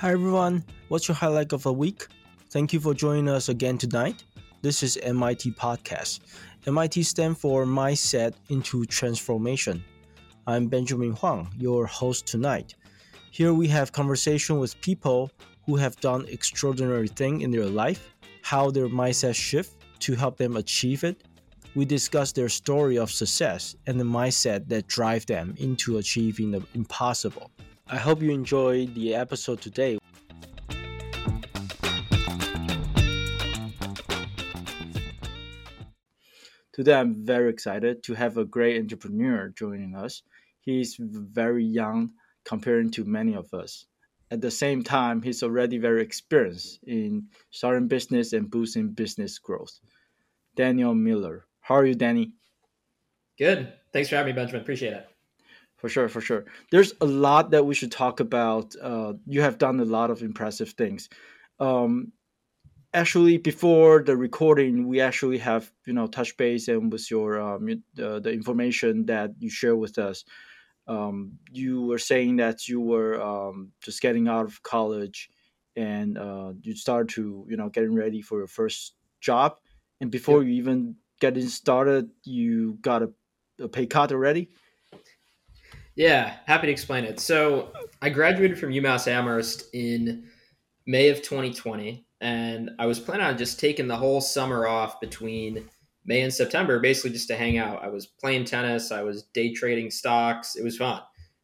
Hi everyone, what's your highlight of the week? Thank you for joining us again tonight. This is MIT Podcast. MIT stands for Mindset into Transformation. I'm Benjamin Huang, your host tonight. Here we have conversation with people who have done extraordinary thing in their life, how their mindset shift to help them achieve it. We discuss their story of success and the mindset that drive them into achieving the impossible. I hope you enjoy the episode today. Today, I'm very excited to have a great entrepreneur joining us. He's very young compared to many of us. At the same time, he's already very experienced in starting business and boosting business growth. Daniel Miller. How are you, Danny? Good. Thanks for having me, Benjamin. Appreciate it. For sure, for sure. There's a lot that we should talk about. Uh, you have done a lot of impressive things. Um, actually, before the recording, we actually have you know touch base and with your um, uh, the information that you share with us. Um, you were saying that you were um, just getting out of college and uh, you started to you know getting ready for your first job, and before yep. you even getting started, you got a, a pay cut already. Yeah, happy to explain it. So I graduated from UMass Amherst in May of 2020, and I was planning on just taking the whole summer off between May and September, basically just to hang out. I was playing tennis, I was day trading stocks. It was fun.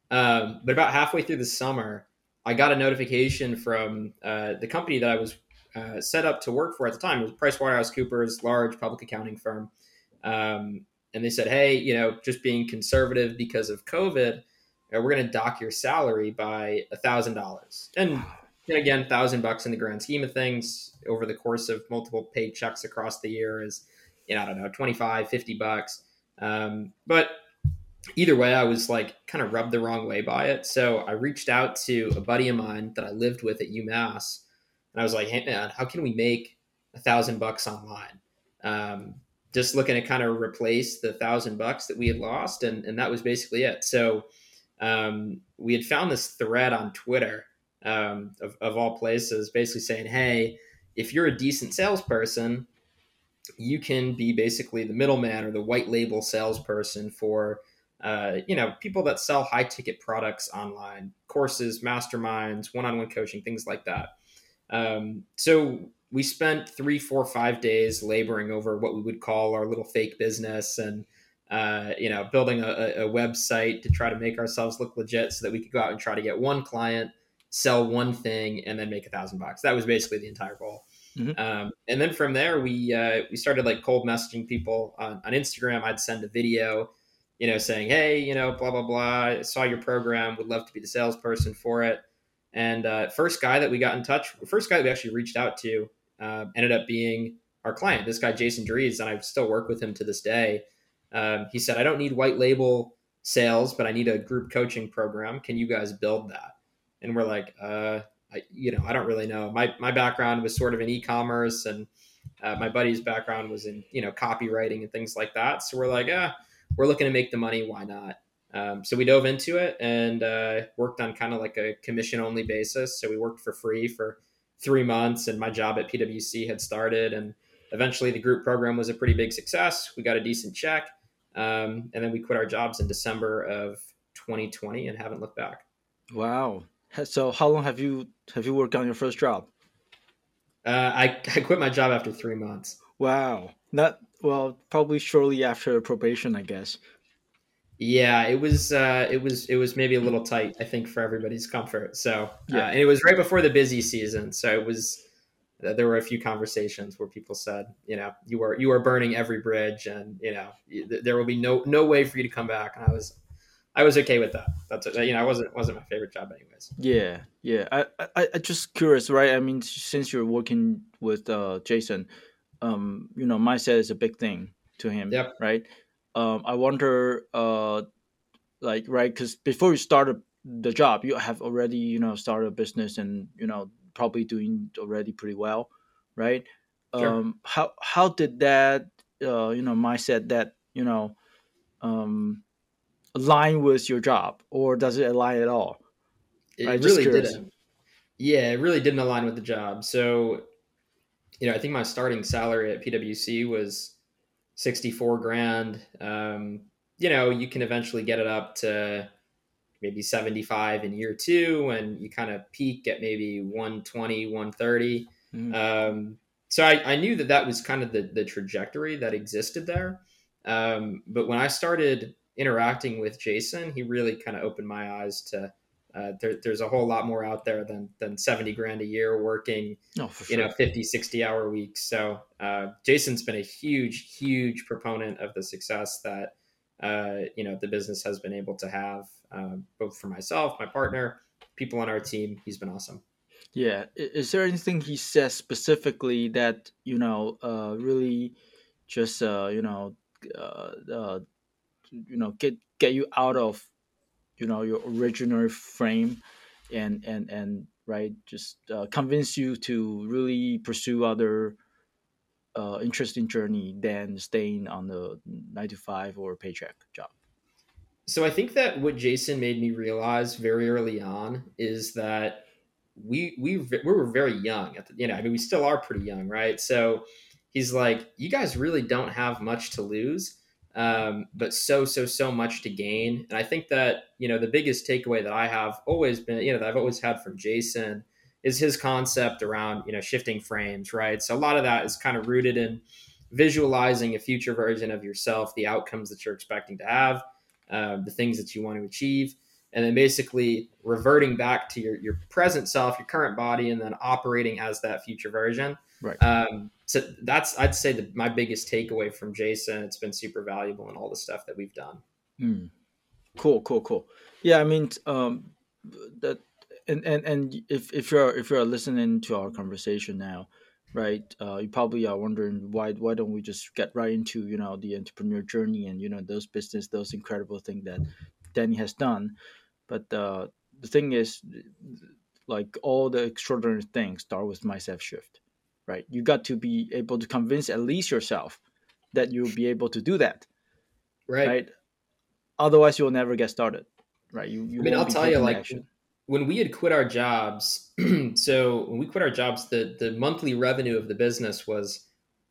Um, but about halfway through the summer, I got a notification from uh, the company that I was uh, set up to work for at the time. It was PricewaterhouseCoopers, large public accounting firm. Um, and they said, hey, you know, just being conservative because of COVID, we're going to dock your salary by a thousand dollars. And again, thousand bucks in the grand scheme of things over the course of multiple paychecks across the year is, you know, I don't know, 25, 50 bucks. Um, but either way, I was like kind of rubbed the wrong way by it. So I reached out to a buddy of mine that I lived with at UMass, and I was like, "Hey man, how can we make a thousand bucks online?" Um, just looking to kind of replace the thousand bucks that we had lost, and and that was basically it. So um, we had found this thread on Twitter um, of, of all places, basically saying, "Hey, if you're a decent salesperson, you can be basically the middleman or the white label salesperson for." Uh, you know, people that sell high ticket products online, courses, masterminds, one on one coaching, things like that. Um, so we spent three, four, five days laboring over what we would call our little fake business and uh, you know building a, a, website to try to make ourselves look legit so that we could go out and try to get one client sell one thing and then make a thousand bucks. That was basically the entire goal. Mm-hmm. um, and then from there we uh, we started like cold messaging people on, on instagram. I'd send a video you know saying hey you know blah blah blah. I saw your program. Would love to be the salesperson for it. And uh, first guy that we got in touch, first guy that we actually reached out to, uh, ended up being our client. This guy Jason Dries, and I still work with him to this day. Um, he said, "I don't need white label sales, but I need a group coaching program. Can you guys build that?" And we're like, uh, I, you know, I don't really know. My my background was sort of in e-commerce, and uh, my buddy's background was in you know copywriting and things like that. So we're like, ah, we're looking to make the money. Why not? Um, so we dove into it and uh, worked on kind of like a commission only basis. So we worked for free for three months, and my job at PwC had started. And eventually, the group program was a pretty big success. We got a decent check, um, and then we quit our jobs in December of 2020 and haven't looked back. Wow! So how long have you have you worked on your first job? Uh, I, I quit my job after three months. Wow! Not well, probably shortly after probation, I guess. Yeah, it was uh, it was it was maybe a little tight, I think, for everybody's comfort. So yeah, uh, and it was right before the busy season, so it was. Uh, there were a few conversations where people said, you know, you are you are burning every bridge, and you know, there will be no no way for you to come back. And I was, I was okay with that. That's you know, I wasn't wasn't my favorite job, anyways. Yeah, yeah. I I, I just curious, right? I mean, since you're working with uh, Jason, um, you know, mindset is a big thing to him, yep. right? Um, I wonder, uh, like, right, because before you start the job, you have already, you know, started a business and you know probably doing already pretty well, right? Sure. Um, how how did that, uh, you know, mindset that you know, um, align with your job, or does it align at all? It right, really didn't. Yeah, it really didn't align with the job. So, you know, I think my starting salary at PwC was 64 grand. Um, you know, you can eventually get it up to maybe 75 in year two, and you kind of peak at maybe 120, 130. Mm-hmm. Um, so I, I, knew that that was kind of the, the trajectory that existed there. Um, but when I started interacting with Jason, he really kind of opened my eyes to uh, there, there's a whole lot more out there than than 70 grand a year working oh, sure. you know 50 60 hour weeks. So uh, jason's been a huge huge proponent of the success that uh, you know the business has been able to have uh, both for myself my partner people on our team. He's been awesome. Yeah. Is there anything he says specifically that you know uh, really just uh, you know you know get get you out of you know your original frame and and and right just uh, convince you to really pursue other uh, interesting journey than staying on the nine to five or paycheck job. So i think that what jason made me realize very early on is that we we we were very young at the, you know i mean we still are pretty young right? So he's like you guys really don't have much to lose um, but so so so much to gain. And I think that you know the biggest takeaway that I have always been you know that I've always had from Jason is his concept around you know shifting frames, right? So a lot of that is kind of rooted in visualizing a future version of yourself, the outcomes that you're expecting to have, uh, the things that you want to achieve. And then basically reverting back to your, your present self, your current body, and then operating as that future version. Right. Um, so that's I'd say the, my biggest takeaway from Jason. It's been super valuable in all the stuff that we've done. Mm. Cool, cool, cool. Yeah, I mean um, that, and and and if if you're if you're listening to our conversation now, right? Uh, you probably are wondering why why don't we just get right into you know the entrepreneur journey and you know those business those incredible things that Danny has done, but uh, the thing is, like all the extraordinary things start with mindset shift right? You got to be able to convince at least yourself that you'll be able to do that, right? right? Otherwise, you'll never get started, right? You, you I mean, I'll tell you, like action. when we had quit our jobs, so when we quit our jobs, the the monthly revenue of the business was,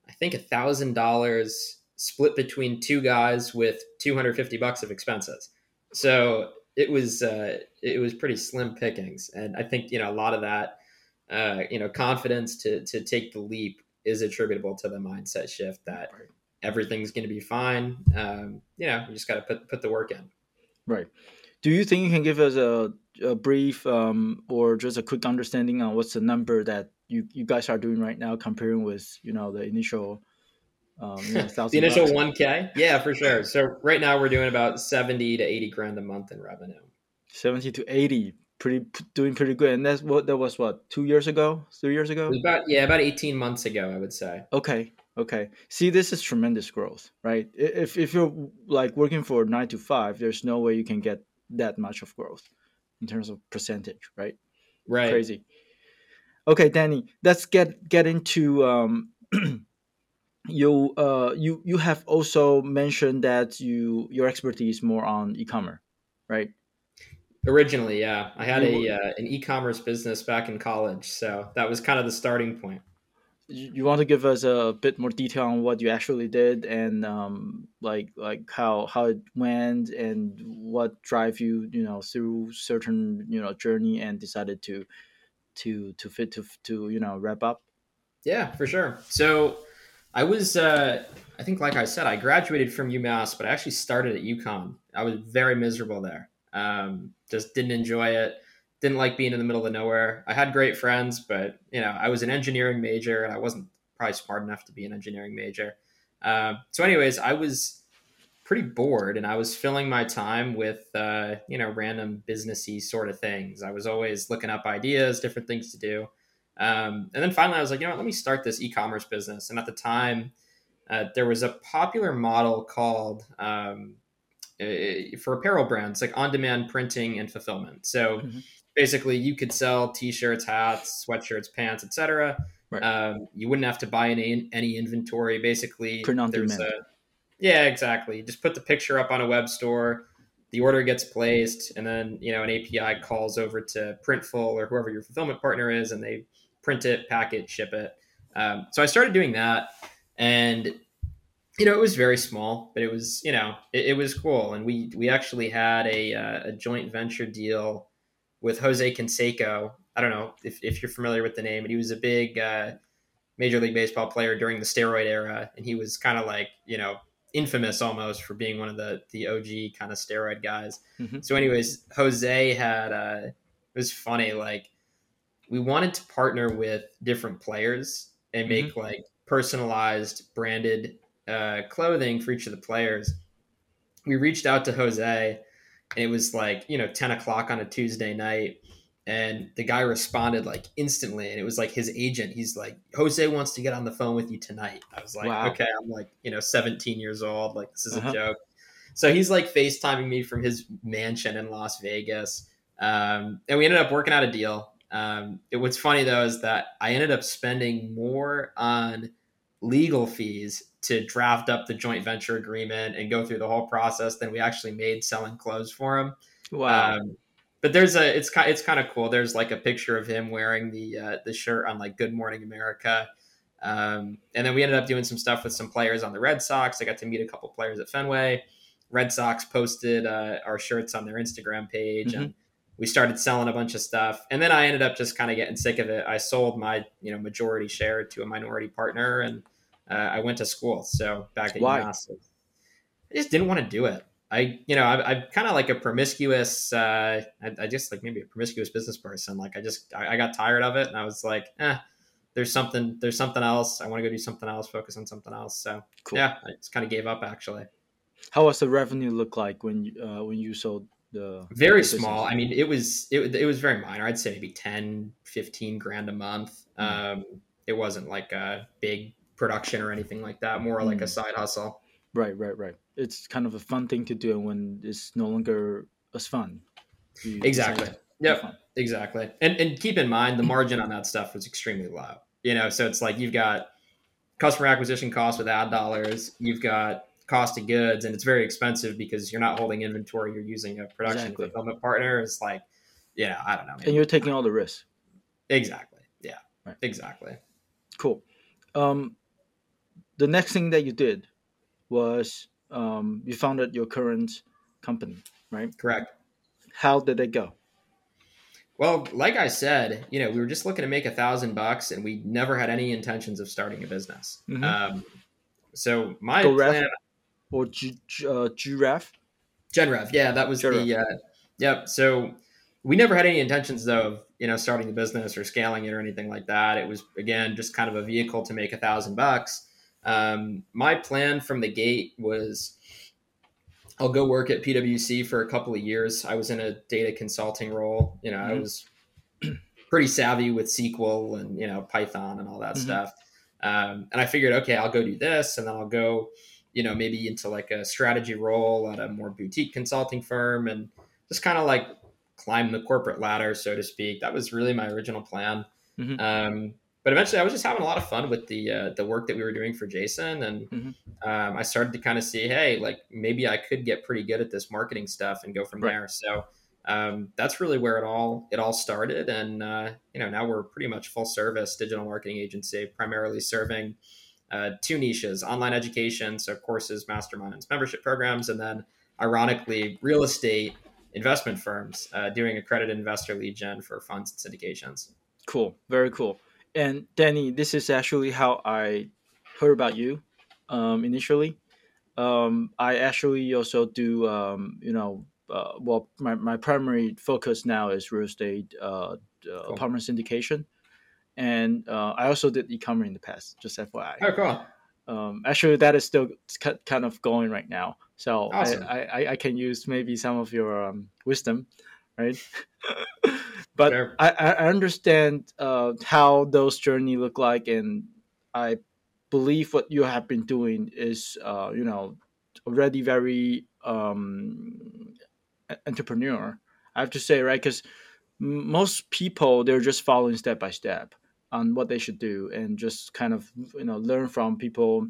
I think, a thousand dollars split between two guys with 250 bucks of expenses. So it was uh, it was pretty slim pickings, and I think you know a lot of that uh, you know, confidence to to take the leap is attributable to the mindset shift that right. everything's going to be fine. Um, you know, you just got to put put the work in. Right. Do you think you can give us a, a brief um, or just a quick understanding on what's the number that you, you guys are doing right now, comparing with you know the initial um, you know, the initial one k? Yeah, for sure. So right now we're doing about seventy to eighty grand a month in revenue. Seventy to eighty pretty doing pretty good. And that's what that was what two years ago, three years ago. about yeah, about eighteen months ago, I would say. Okay, okay. See, this is tremendous growth, right? If if you're like working for nine to five, there's no way you can get that much of growth in terms of percentage, right? Right. Crazy. Okay, Danny, let's get get into um, you uh you you have also mentioned that you your expertise more on e-commerce, right? Originally, yeah, I had a uh, an e-commerce business back in college, so that was kind of the starting point. You want to give us a bit more detail on what you actually did and um, like like how how it went and what drive you you know through certain you know journey and decided to to to fit to to you know wrap up. Yeah, for sure. So I was uh, I think like I said, I graduated from UMass, but I actually started at UConn. I was very miserable there. Um, just didn't enjoy it. Didn't like being in the middle of nowhere. I had great friends, but you know, I was an engineering major and I wasn't probably smart enough to be an engineering major. Uh, so, anyways, I was pretty bored and I was filling my time with uh, you know random businessy sort of things. I was always looking up ideas, different things to do. Um, and then finally, I was like, you know what, let me start this e-commerce business. And at the time, uh, there was a popular model called um, for apparel brands like on-demand printing and fulfillment. So mm-hmm. basically, you could sell T-shirts, hats, sweatshirts, pants, etc. Right. Um, you wouldn't have to buy any any inventory. Basically, print on demand. A, yeah, exactly. just put the picture up on a web store. the order gets placed, and then you know an API calls over to Printful or whoever your fulfillment partner is, and they print it, pack it, ship it. Um, so I started doing that, and you know it was very small, but it was you know it, it was cool, and we we actually had a uh, a joint venture deal with Jose Canseco. I don't know if, if you're familiar with the name, but he was a big uh, Major League Baseball player during the steroid era, and he was kind of like you know infamous almost for being one of the the OG kind of steroid guys. Mm-hmm. So, anyways, Jose had uh, it was funny like we wanted to partner with different players and make mm-hmm. like personalized branded uh, clothing for each of the players. We reached out to Jose, and it was like you know ten o'clock on a Tuesday night and the guy responded like instantly and it was like his agent he's like jose wants to get on the phone with you tonight i was like wow. okay i'm like you know 17 years old like this is uh-huh. a joke so he's like facetiming me from his mansion in las vegas um, and we ended up working out a deal um, it, what's funny though is that i ended up spending more on legal fees to draft up the joint venture agreement and go through the whole process than we actually made selling clothes for him wow um, but there's a it's kind it's kind of cool. There's like a picture of him wearing the uh, the shirt on like Good Morning America. Um, and then we ended up doing some stuff with some players on the Red Sox. I got to meet a couple players at Fenway. Red Sox posted uh, our shirts on their Instagram page, mm-hmm. and we started selling a bunch of stuff. And then I ended up just kind of getting sick of it. I sold my you know majority share to a minority partner, and uh, I went to school. So back at Why? UMass, I just didn't want to do it. I, you know, I, am kind of like a promiscuous, uh, I, I, just like maybe a promiscuous business person. Like I just, I, I, got tired of it and I was like, eh, there's something, there's something else. I want to go do something else, focus on something else. So cool. yeah, I just kind of gave up actually. How was the revenue look like when you, uh, when you sold the very the small. I mean, it was, it, it was very minor. I'd say maybe 10, 15 grand a month. Mm. Um, it wasn't like a big production or anything like that, more mm. like a side hustle. Right, right, right. It's kind of a fun thing to do when it's no longer as fun. You exactly. Yeah. Exactly. And and keep in mind the margin on that stuff was extremely low. You know, so it's like you've got customer acquisition costs with ad dollars, you've got cost of goods, and it's very expensive because you're not holding inventory, you're using a production exactly. fulfillment partner. It's like, yeah, I don't know. And you're taking all the risks. Exactly. Yeah. Right. Exactly. Cool. Um, the next thing that you did was um, you founded your current company, right? Correct. How did it go? Well, like I said, you know, we were just looking to make a thousand bucks, and we never had any intentions of starting a business. Mm-hmm. Um, so my plan or G, uh, Giraffe, Genrev, yeah, that was the uh, yep. So we never had any intentions though of you know starting the business or scaling it or anything like that. It was again just kind of a vehicle to make a thousand bucks. Um, my plan from the gate was I'll go work at PwC for a couple of years. I was in a data consulting role. You know, mm-hmm. I was pretty savvy with SQL and you know Python and all that mm-hmm. stuff. Um, and I figured, okay, I'll go do this, and then I'll go, you know, maybe into like a strategy role at a more boutique consulting firm, and just kind of like climb the corporate ladder, so to speak. That was really my original plan. Mm-hmm. Um, but eventually I was just having a lot of fun with the uh, the work that we were doing for Jason, and mm-hmm. um, I started to kind of see, hey, like maybe I could get pretty good at this marketing stuff and go from right. there. So um, that's really where it all it all started, and uh, you know now we're pretty much full service digital marketing agency, primarily serving uh, two niches: online education, so courses, masterminds, membership programs, and then ironically real estate investment firms uh, doing accredited investor lead gen for funds and syndications. Cool, very cool and Danny, this is actually how I heard about you um, initially. Um, I actually also do, um, you know, uh, well, my, my primary focus now is real estate uh, uh, cool. apartment syndication. And uh, I also did e-commerce in the past, just FYI. Oh, cool. Um, actually, that is still kind of going right now. So awesome. I, I, I, can use maybe some of your um, wisdom, right? but I, I understand uh, how those journey look like, and I believe what you have been doing is, uh, you know, already very um, entrepreneur. I have to say, right? Because most people they're just following step by step on what they should do, and just kind of you know learn from people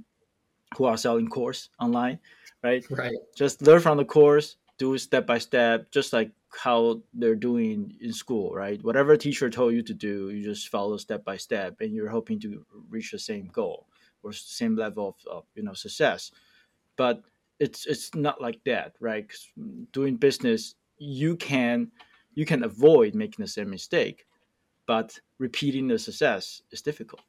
who are selling course online, right? Right. Just learn from the course, do step by step, just like how they're doing in school, right? Whatever teacher told you to do, you just follow step by step, and you're hoping to reach the same goal or same level of, of you know success. But it's it's not like that, right? doing business, you can you can avoid making the same mistake, but repeating the success is difficult.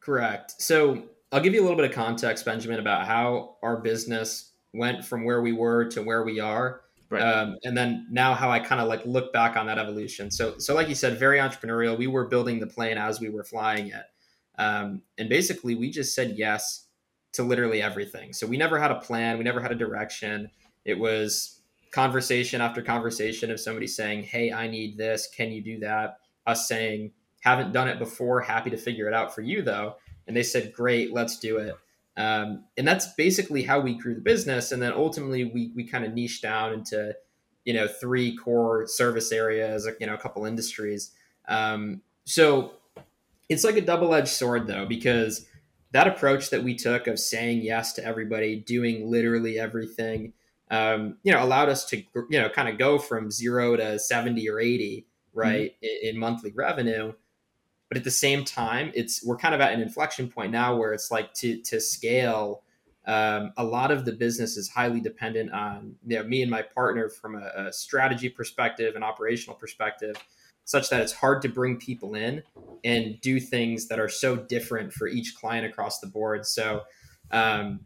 Correct. So I'll give you a little bit of context, Benjamin, about how our business went from where we were to where we are. Right. Um, and then now how I kind of like look back on that evolution. So, so like you said, very entrepreneurial. We were building the plane as we were flying it. Um, and basically we just said yes to literally everything. So we never had a plan. We never had a direction. It was conversation after conversation of somebody saying, Hey, I need this. Can you do that? Us saying, haven't done it before. Happy to figure it out for you though. And they said, great, let's do it. Um, and that's basically how we grew the business. And then ultimately we, we kind of niche down into, you know, three core service areas, you know, a couple industries. Um, so it's like a double-edged sword though, because that approach that we took of saying yes to everybody, doing literally everything, um, you know, allowed us to, you know, kind of go from zero to 70 or 80, right, mm-hmm. in, in monthly revenue but at the same time it's we're kind of at an inflection point now where it's like to to scale um, a lot of the business is highly dependent on you know, me and my partner from a, a strategy perspective and operational perspective such that it's hard to bring people in and do things that are so different for each client across the board. So um,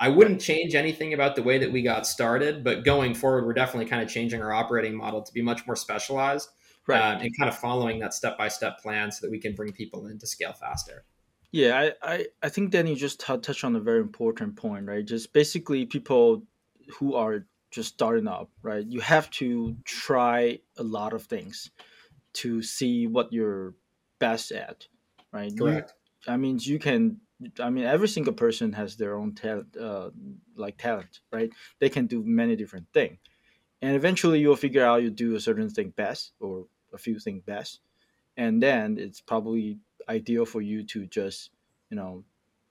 I wouldn't change anything about the way that we got started, but going forward, we're definitely kind of changing our operating model to be much more specialized right. Um, and kind of following that step by step plan so that we can bring people in to scale faster. Yeah, I, I, I think Danny just t- touched on a very important point, right? Just basically people who are just starting up, right? You have to try a lot of things to see what you're best at, right? Correct. You, I mean, you can. I mean, every single person has their own talent, uh, like talent, right? They can do many different things, and eventually you'll figure out you do a certain thing best, or a few things best, and then it's probably ideal for you to just you know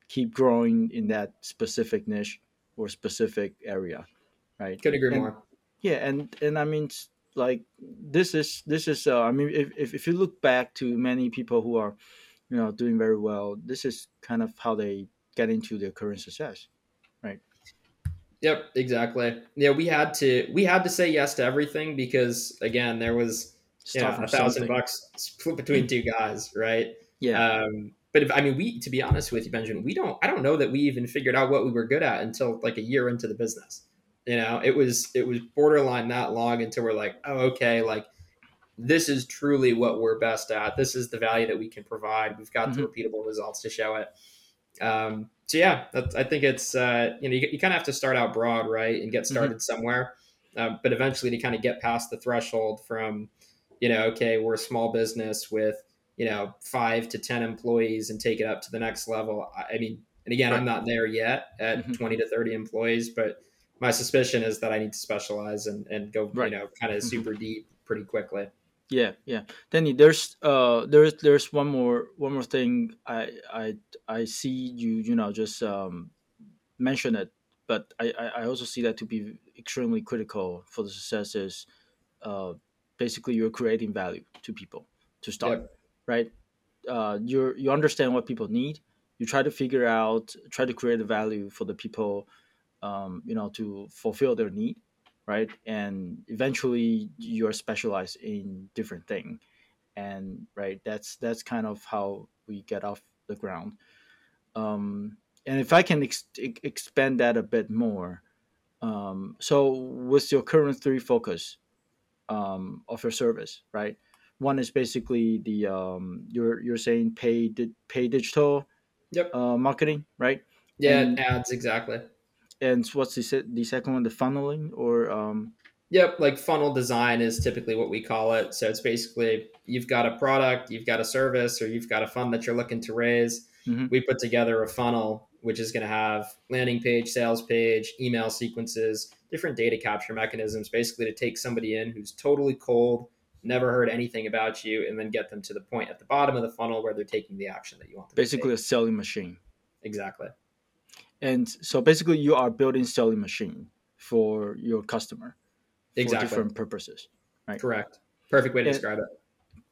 keep growing in that specific niche or specific area, right? Could agree and, more. Yeah, and and I mean like this is this is uh, I mean if, if if you look back to many people who are you know doing very well, this is kind of how they get into their current success, right? Yep, exactly. Yeah, we had to we had to say yes to everything because again, there was yeah, a thousand something. bucks split between two guys, right? Yeah. Um, but if, I mean, we to be honest with you, Benjamin, we don't. I don't know that we even figured out what we were good at until like a year into the business. You know, it was it was borderline that long until we're like, oh, okay, like this is truly what we're best at. This is the value that we can provide. We've got mm-hmm. the repeatable results to show it. Um, so yeah, I think it's uh, you know you, you kind of have to start out broad, right, and get mm-hmm. started mm-hmm. somewhere. Uh, but eventually, to kind of get past the threshold from you know, okay, we're a small business with, you know, five to 10 employees and take it up to the next level. I mean, and again, right. I'm not there yet at mm-hmm. 20 to 30 employees, but my suspicion is that I need to specialize and, and go, right. you know, kind of mm-hmm. super mm-hmm. deep pretty quickly. Yeah, yeah. Danny, there's uh there's there's one more one more thing I I I see you, you know, just um mention it, but I, I also see that to be extremely critical for the successes uh basically you're creating value to people to start yep. right? Uh, you you understand what people need. You try to figure out try to create a value for the people um, you know to fulfill their need right? And eventually you're specialized in different thing. And right that's that's kind of how we get off the ground. Um, and if i can ex- expand that a bit more um, so with your current three focus um, of your service, right? One is basically the um, you're you're saying pay di- pay digital yep. uh, marketing, right? Yeah, and, ads exactly. And what's the the second one? The funneling or um, Yep, like funnel design is typically what we call it. So it's basically you've got a product, you've got a service, or you've got a fund that you're looking to raise. Mm-hmm. We put together a funnel which is going to have landing page, sales page, email sequences, different data capture mechanisms, basically to take somebody in who's totally cold, never heard anything about you, and then get them to the point at the bottom of the funnel where they're taking the action that you want them basically a selling machine. Exactly. And so basically you are building selling machine for your customer exactly. for different purposes. Right. Correct. Perfect way to And- describe it.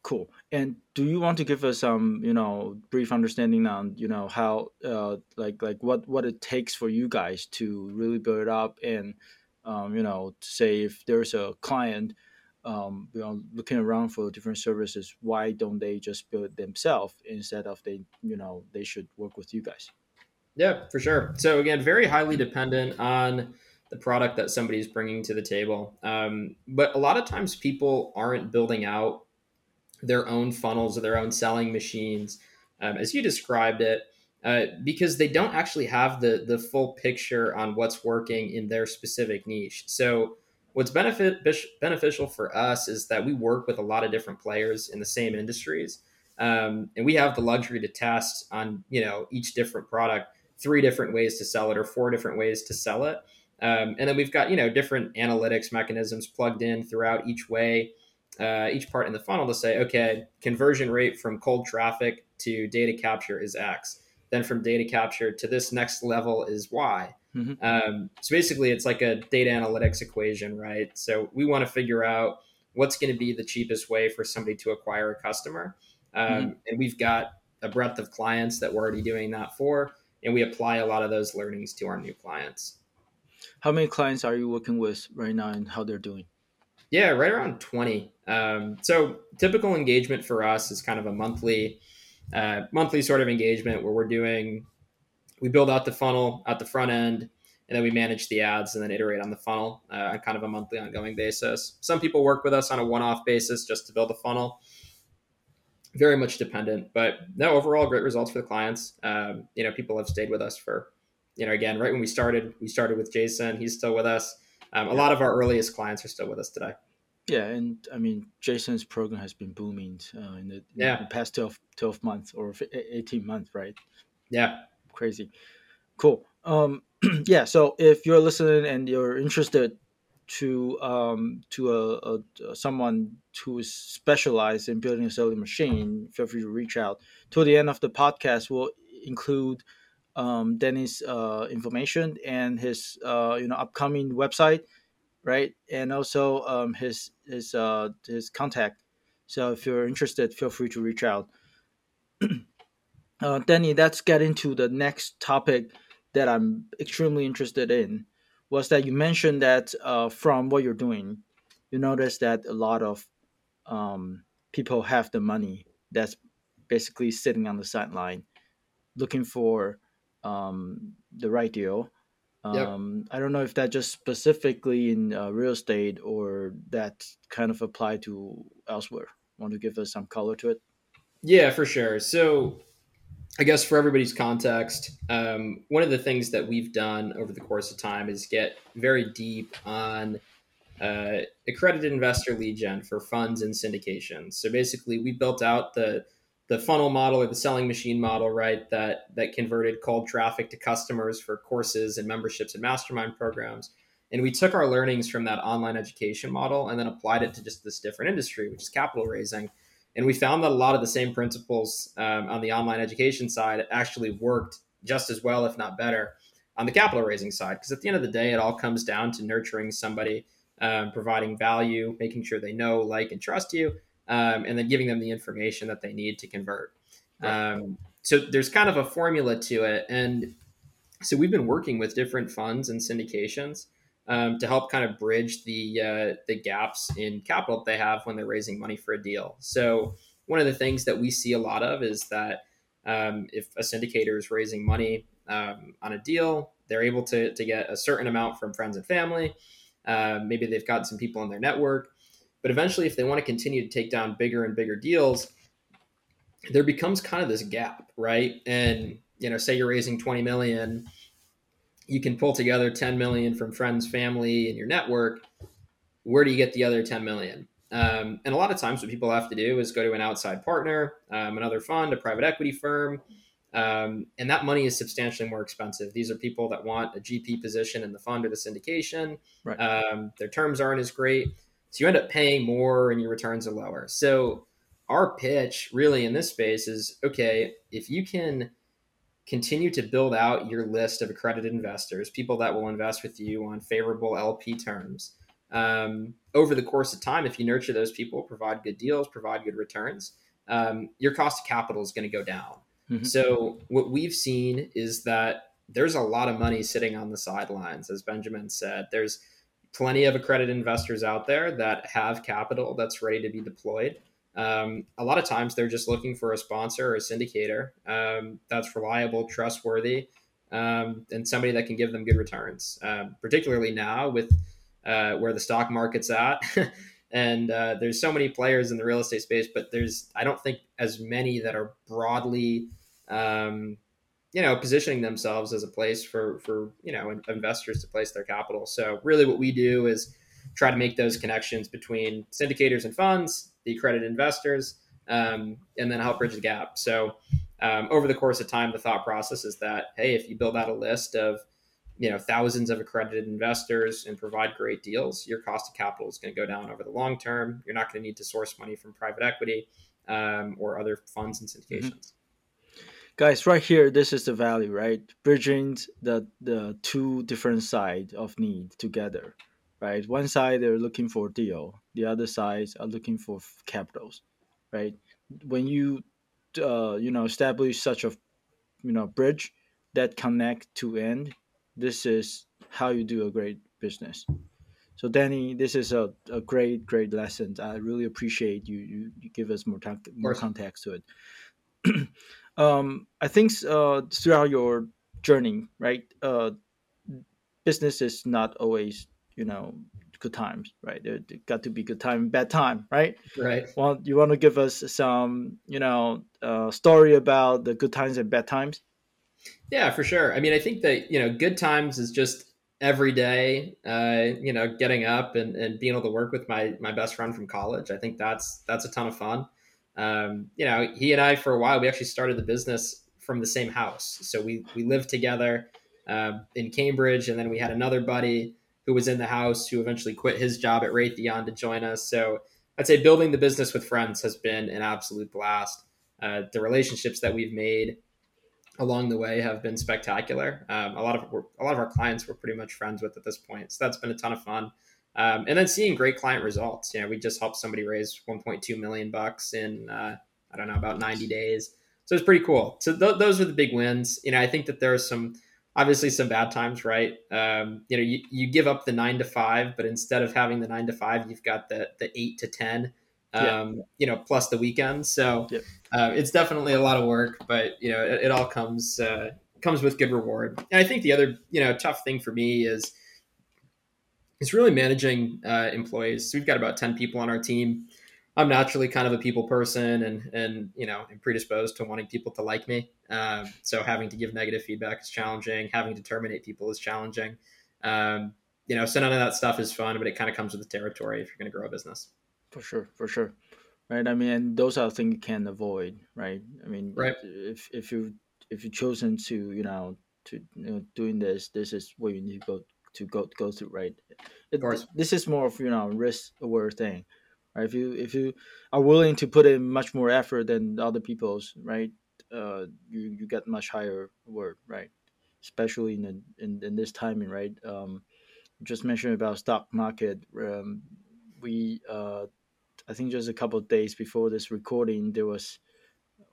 Cool. And do you want to give us some, you know, brief understanding on, you know, how, uh, like, like what what it takes for you guys to really build it up, and, um, you know, say if there's a client, um, you know, looking around for different services, why don't they just build themselves instead of they, you know, they should work with you guys? Yeah, for sure. So again, very highly dependent on the product that somebody's bringing to the table. Um, but a lot of times, people aren't building out their own funnels or their own selling machines, um, as you described it, uh, because they don't actually have the the full picture on what's working in their specific niche. So. What's benefit beneficial for us is that we work with a lot of different players in the same industries, um, and we have the luxury to test on you know each different product three different ways to sell it or four different ways to sell it. Um, and then we've got you know different analytics mechanisms plugged in throughout each way, uh, each part in the funnel to say, okay, conversion rate from cold traffic to data capture is X. Then from data capture to this next level is Y. Mhm. Um, so basically, it's like a data analytics equation, right? So we want to figure out what's going to be the cheapest way for somebody to acquire a customer. Um, And we've got a breadth of clients that we're already doing that for and we apply a lot of those learnings to our new clients. How many clients are you working with right now, and how they're doing? Yeah, right around 20. Um, so typical engagement for us is kind of a monthly, uh, monthly sort of engagement where we're doing, we build out the funnel at the front end, and then we manage the ads and then iterate on the funnel uh, on kind of a monthly ongoing basis. Some people work with us on a one-off basis just to build a funnel. Very much dependent, but no, overall great results for the clients. Um, you know, people have stayed with us for, you know, again, right when we started, we started with Jason. He's still with us. Um, a lot of our earliest clients are still with us today. Yeah, and I mean, Jason's program has been booming uh, in, the, in the past 12, 12 months or 18 months, right? Yeah, Crazy. Cool. Um, yeah, so if you're listening and you're interested to um, to a, a someone who is specialized in building a selling machine, feel free to reach out. Till the end of the podcast, we'll include um, Dennis' uh, information and his uh, you know upcoming website, right? And also um, his his uh, his contact. So if you're interested, feel free to reach out. uh, Danny, let's get into the next topic that I'm extremely interested in. Was that you mentioned that uh, from what you're doing, you notice that a lot of um, people have the money that's basically sitting on the sideline, looking for um, the right deal. Yep. Um, I don't know if that just specifically in uh, real estate or that kind of apply to elsewhere. Want to give us some color to it? Yeah, for sure. So, I guess for everybody's context, um, one of the things that we've done over the course of time is get very deep on uh, accredited investor lead gen for funds and syndications. So basically, we built out the the funnel model or the selling machine model, right? That that converted cold traffic to customers for courses and memberships and mastermind programs. And we took our learnings from that online education model and then applied it to just this different industry, which is capital raising. And we found that a lot of the same principles um, on the online education side actually worked just as well, if not better, on the capital raising side. Because at the end of the day, it all comes down to nurturing somebody, um, providing value, making sure they know, like, and trust you, um, and then giving them the information that they need to convert. Right. Um, so there's kind of a formula to it. And so we've been working with different funds and syndications um, to help kind of bridge the uh, the gaps in capital that they have when they're raising money for a deal. So one of the things that we see a lot of is that um, if a syndicator is raising money um, on a deal, they're able to to get a certain amount from friends and family. Uh, maybe they've got some people in their network, but eventually, if they want to continue to take down bigger and bigger deals, there becomes kind of this gap, right? And you know, say you're raising 20 million, you can pull together 10 million from friends, family, and your network. Where do you get the other 10 million? Um, and a lot of times, what people have to do is go to an outside partner, um, another fund, a private equity firm, um, and that money is substantially more expensive. These are people that want a GP position in the fund or the syndication. Right. Um, their terms aren't as great, so you end up paying more, and your returns are lower. So our pitch, really, in this space is okay. If you can continue to build out your list of accredited investors, people that will invest with you on favorable LP terms. Um, over the course of time, if you nurture those people, provide good deals, provide good returns, um, your cost of capital is going to go down. Mm-hmm. So, what we've seen is that there's a lot of money sitting on the sidelines, as Benjamin said. There's plenty of accredited investors out there that have capital that's ready to be deployed. Um, a lot of times they're just looking for a sponsor or a syndicator um, that's reliable, trustworthy, um, and somebody that can give them good returns. Um, particularly now with uh, where the stock market's at, and uh, there's so many players in the real estate space, but there's I don't think as many that are broadly, um, you know, positioning themselves as a place for for you know investors to place their capital. So really, what we do is try to make those connections between syndicators and funds, the accredited investors, um, and then help bridge the gap. So um, over the course of time, the thought process is that hey, if you build out a list of you know thousands of accredited investors and provide great deals, your cost of capital is going to go down over the long term. You're not going to need to source money from private equity um, or other funds and syndications. Mm-hmm. Guys, right here, this is the value, right? Bridging the the two different sides of need together right? One side they're looking for deal, the other side are looking for capitals, right? When you uh, you know establish such a you know bridge that connect to end, this is how you do a great business. So Danny, this is a, a great great lesson. I really appreciate you you, you give us more time, more context to it. um, I think uh, throughout your journey, right? Uh, business is not always you know good times right? There got to be good time bad time right? Right. Well you want to give us some you know uh, story about the good times and bad times? Yeah for sure. I mean i think that you know good times is just every day uh, you know getting up and, and being able to work with my my best friend from college. I think that's that's a ton of fun um, you know he and i for a while we actually started the business from the same house so we we lived together uh, in cambridge and then we had another buddy who was in the house, who eventually quit his job at Raytheon to join us. So I'd say building the business with friends has been an absolute blast. Uh, the relationships that we've made along the way have been spectacular. Um, a lot of a lot of our clients we're pretty much friends with at this point, so that's been a ton of fun. Um, and then seeing great client results. You know, we just helped somebody raise 1.2 million bucks in uh, I don't know about 90 days, so it's pretty cool. So th- those are the big wins. You know, I think that there are some obviously some bad times, right? Um, you know, you, you give up the nine to five, but instead of having the nine to five, you've got the the eight to ten. Um, yeah. You know, plus the weekends. So yeah. uh, it's definitely a lot of work, but you know, it, it all comes uh, comes with good reward. And I think the other you know tough thing for me is is really managing uh, employees. So we've got about ten people on our team. I'm naturally kind of a people person and and you know am predisposed to wanting people to like me. Um, so having to give negative feedback is challenging. Having to terminate people is challenging. Um, you know, so none of that stuff is fun, but it kind of comes with the territory if you're going to grow a business. For sure, for sure, right? I mean, those are things you can avoid, right? I mean, right. if if you if you've chosen to you know to you know doing this, this is what you need to go to go go through, right? It, this is more of you know risk aware thing right? If you if you are willing to put in much more effort than other people's, right? Uh, you you get much higher word, right? Especially in the, in, in this timing, right? Um, just mentioned about stock market. Um, we uh, I think just a couple of days before this recording, there was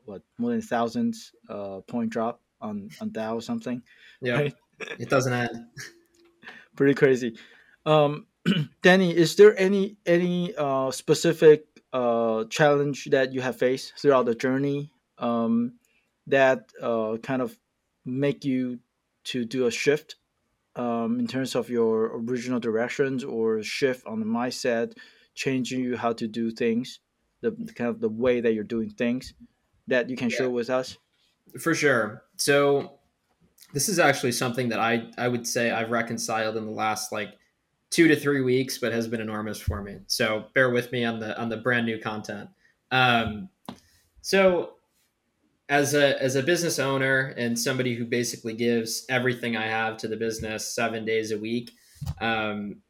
what more than thousands uh, point drop on on Dow or something. Yeah, right? it doesn't end. Pretty crazy. Um, Danny, is there any any uh, specific uh, challenge that you have faced throughout the journey um, that uh, kind of make you to do a shift um, in terms of your original directions or shift on the mindset, changing you how to do things, the kind of the way that you're doing things that you can yeah. share with us? For sure. So this is actually something that I I would say I've reconciled in the last like two to three weeks, but has been enormous for me. So bear with me on the on the brand new content. Um, so as a as a business owner and somebody who basically gives everything I have to the business seven days a week, um,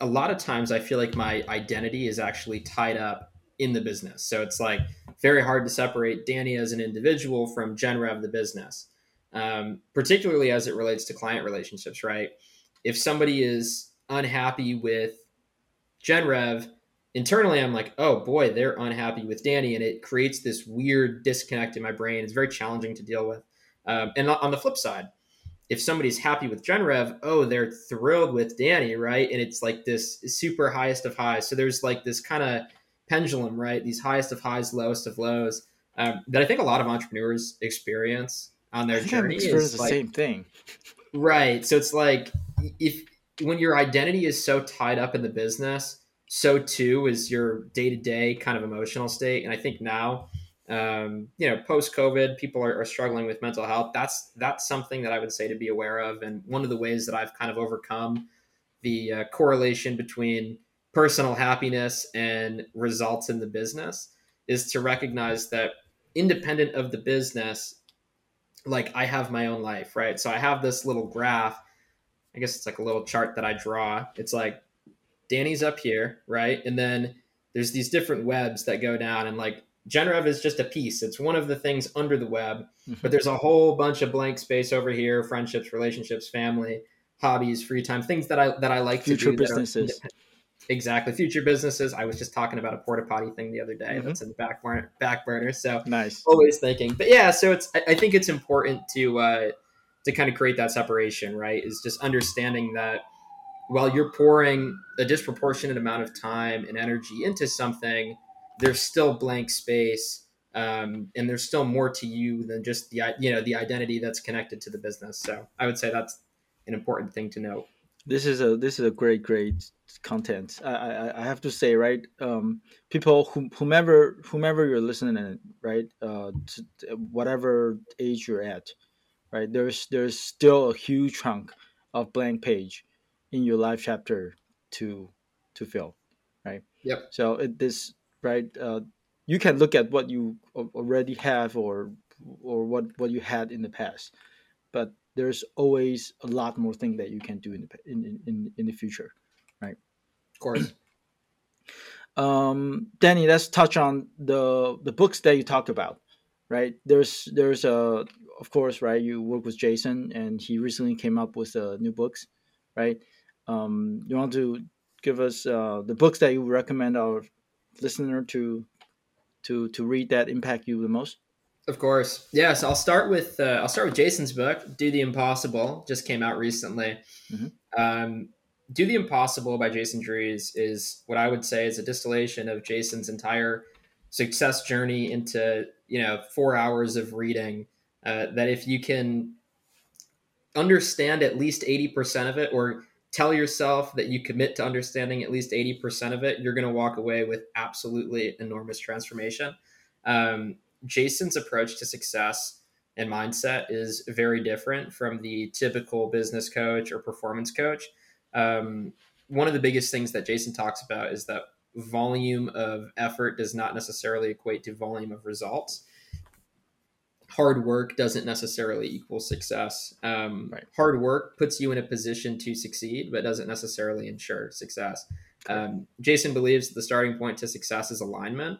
a lot of times I feel like my identity is actually tied up in the business. So it's like very hard to separate Danny as an individual from Genrev the business. Um, particularly as it relates to client relationships. Right, if somebody is unhappy with GenRev, internally I'm like, oh boy, they're unhappy with Danny, and it creates this weird disconnect in my brain. It's very challenging to deal with. Um, and on the flip side, if somebody's happy with GenRev, oh, they're thrilled with Danny, right? And it's like this super highest of highs. So there's like this kind of pendulum, right? These highest of highs, lowest of lows um, that I think a lot of entrepreneurs experience on their journey. Experience the like, same thing, right? So it's like if when your identity is so tied up in the business, so too is your day to day kind of emotional state. And I think now um, you know, post COVID, people are, are, struggling with mental health. That's that's something that I would say to be aware of. And one of the ways that I've kind of overcome the uh, correlation between personal happiness and results in the business is to recognize that independent of the business, like I have my own life, right? So I have this little graph. I guess it's like a little chart that I draw. It's like Danny's up here, right? And then there's these different webs that go down and like GenRev is just a piece. It's one of the things under the web, mm-hmm. but there's a whole bunch of blank space over here: friendships, relationships, family, hobbies, free time, things that I that I like future to do. businesses. Exactly, future businesses. I was just talking about a porta potty thing the other day. Mm-hmm. That's in the back burner. Back burner. So nice. Always thinking, but yeah. So it's. I, I think it's important to uh, to kind of create that separation. Right? Is just understanding that while you're pouring a disproportionate amount of time and energy into something there's still blank space um, and there's still more to you than just the you know the identity that's connected to the business so i would say that's an important thing to note this is a this is a great great content i i, I have to say right um, people whom, whomever whomever you're listening in, right uh, to whatever age you're at right there's there's still a huge chunk of blank page in your life chapter to to fill right yep so it, this right? Uh, you can look at what you already have or or what what you had in the past, but there's always a lot more things that you can do in the in in, in the future, right? Of course. um, Danny, let's touch on the the books that you talked about, right? There's there's a of course, right? You work with Jason, and he recently came up with uh, new books, right? Um, you want to give us uh, the books that you recommend our listener to to to read that impact you the most? Of course, yes. I'll start with uh, I'll start with Jason's book, "Do the Impossible." Just came out recently. Mm-hmm. Um, "Do the Impossible" by Jason Drees is what I would say is a distillation of Jason's entire success journey into you know four hours of reading. Uh, that if you can understand at least eighty percent of it, or tell yourself that you commit to understanding at least 80% of it, you're going to walk away with absolutely enormous transformation. Um, Jason's approach to success and mindset is very different from the typical business coach or performance coach. Um, one of the biggest things that Jason talks about is that volume of effort does not necessarily equate to volume of results hard work doesn't necessarily equal success. Um, right. Hard work puts you in a position to succeed, but doesn't necessarily ensure success. Um, Jason believes the starting point to success is alignment,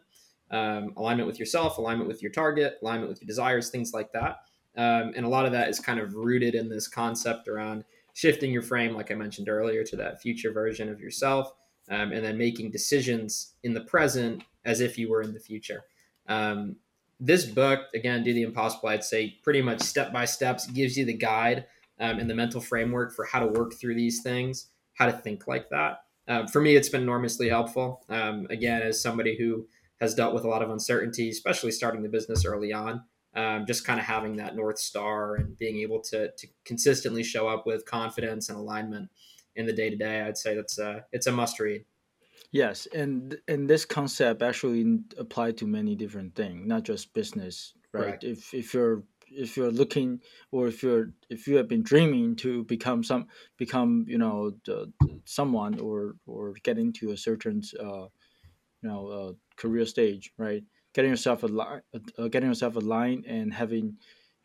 um, alignment with yourself, alignment with your target, alignment with your desires, things like that. Um, and a lot of that is kind of rooted in this concept around shifting your frame, like I mentioned earlier, to that future version of yourself, um, and then making decisions in the present as if you were in the future. Um, this book, again, Do the Impossible, I'd say pretty much step by steps gives you the guide um, and the mental framework for how to work through these things, how to think like that. Um, for me, it's been enormously helpful. Um, again, as somebody who has dealt with a lot of uncertainty, especially starting the business early on, um, just kind of having that North Star and being able to, to consistently show up with confidence and alignment in the day to day, I'd say that's a, it's a must read. Yes, and and this concept actually apply to many different things, not just business, right? Correct. If if you're if you're looking or if you're if you have been dreaming to become some become you know the, someone or or get into a certain uh, you know uh, career stage, right? Getting yourself a uh, getting yourself aligned and having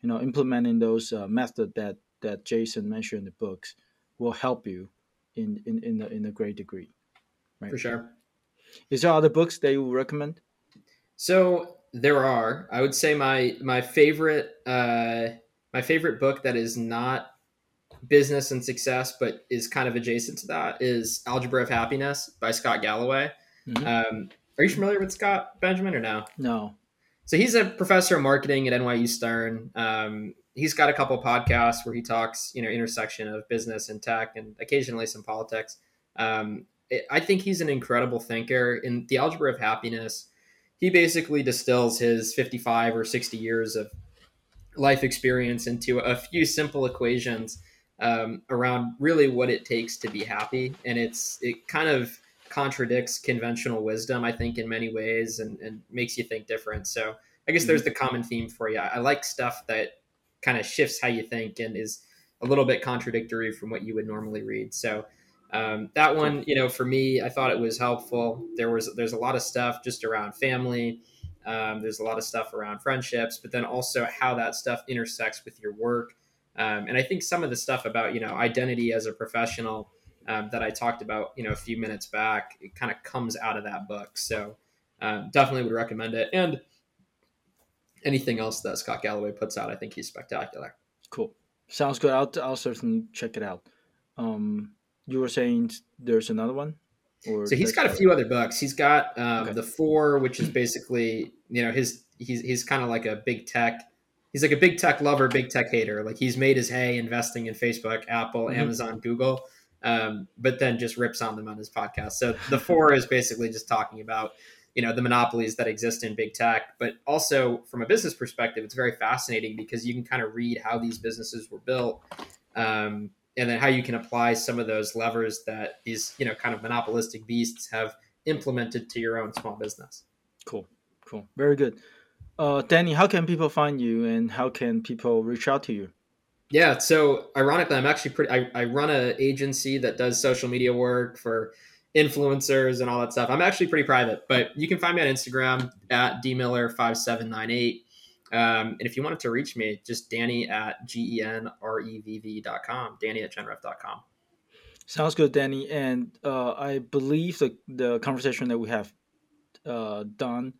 you know implementing those uh, method that that Jason mentioned in the books will help you in in in the, in a great degree. Right. For sure. Is there other books that you recommend? So there are. I would say my my favorite uh, my favorite book that is not business and success, but is kind of adjacent to that, is Algebra of Happiness by Scott Galloway. Mm-hmm. Um, are you familiar with Scott Benjamin or no? No. So he's a professor of marketing at NYU Stern. Um, he's got a couple podcasts where he talks, you know, intersection of business and tech, and occasionally some politics. Um, it, I think he's an incredible thinker. In the Algebra of Happiness, he basically distills his 55 or 60 years of life experience into a few simple equations um, around really what it takes to be happy, and it's it kind of contradicts conventional wisdom, I think, in many ways, and, and makes you think different. So I guess mm-hmm. there's the common theme for you. I like stuff that kind of shifts how you think and is a little bit contradictory from what you would normally read. So um, that one, you know, for me, I thought it was helpful. There was there's a lot of stuff just around family. Um, there's a lot of stuff around friendships, but then also how that stuff intersects with your work um, and I think some of the stuff about you know identity as a professional um, that I talked about you know a few minutes back, it kind of comes out of that book. So um, definitely would recommend it. And anything else that Scott Galloway puts out, I think he's spectacular. Cool, sounds good. I'll I'll certainly check it out. Um, you were saying there's another one. so he's got a few other books. He's got um, okay. the four, which is basically you know his he's he's kind of like a big tech he's like a big tech lover, big tech hater. Like he's made his hay investing in Facebook, Apple, mm-hmm. Amazon, Google, um, but then just rips on them on his podcast. So the four is basically just talking about you know the monopolies that exist in big tech, but also from a business perspective, it's very fascinating because you can kind of read how these businesses were built. Um, and then how you can apply some of those levers that these you know kind of monopolistic beasts have implemented to your own small business. Cool, cool, very good. Uh, Danny, how can people find you and how can people reach out to you? Yeah, so ironically, I'm actually pretty. I, I run an agency that does social media work for influencers and all that stuff. I'm actually pretty private, but you can find me on Instagram at dmiller5798. Um, and if you wanted to reach me, just Danny at genrevv.com, Danny at genrevv.com. Sounds good, Danny. And uh, I believe the, the conversation that we have uh, done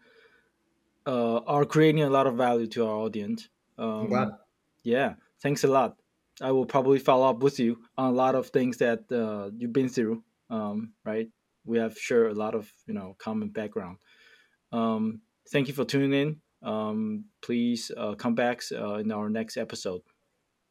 uh, are creating a lot of value to our audience. Um, glad. Yeah, thanks a lot. I will probably follow up with you on a lot of things that uh, you've been through. Um, right? We have shared a lot of you know common background. Um, thank you for tuning in. Um, please uh, come back uh, in our next episode.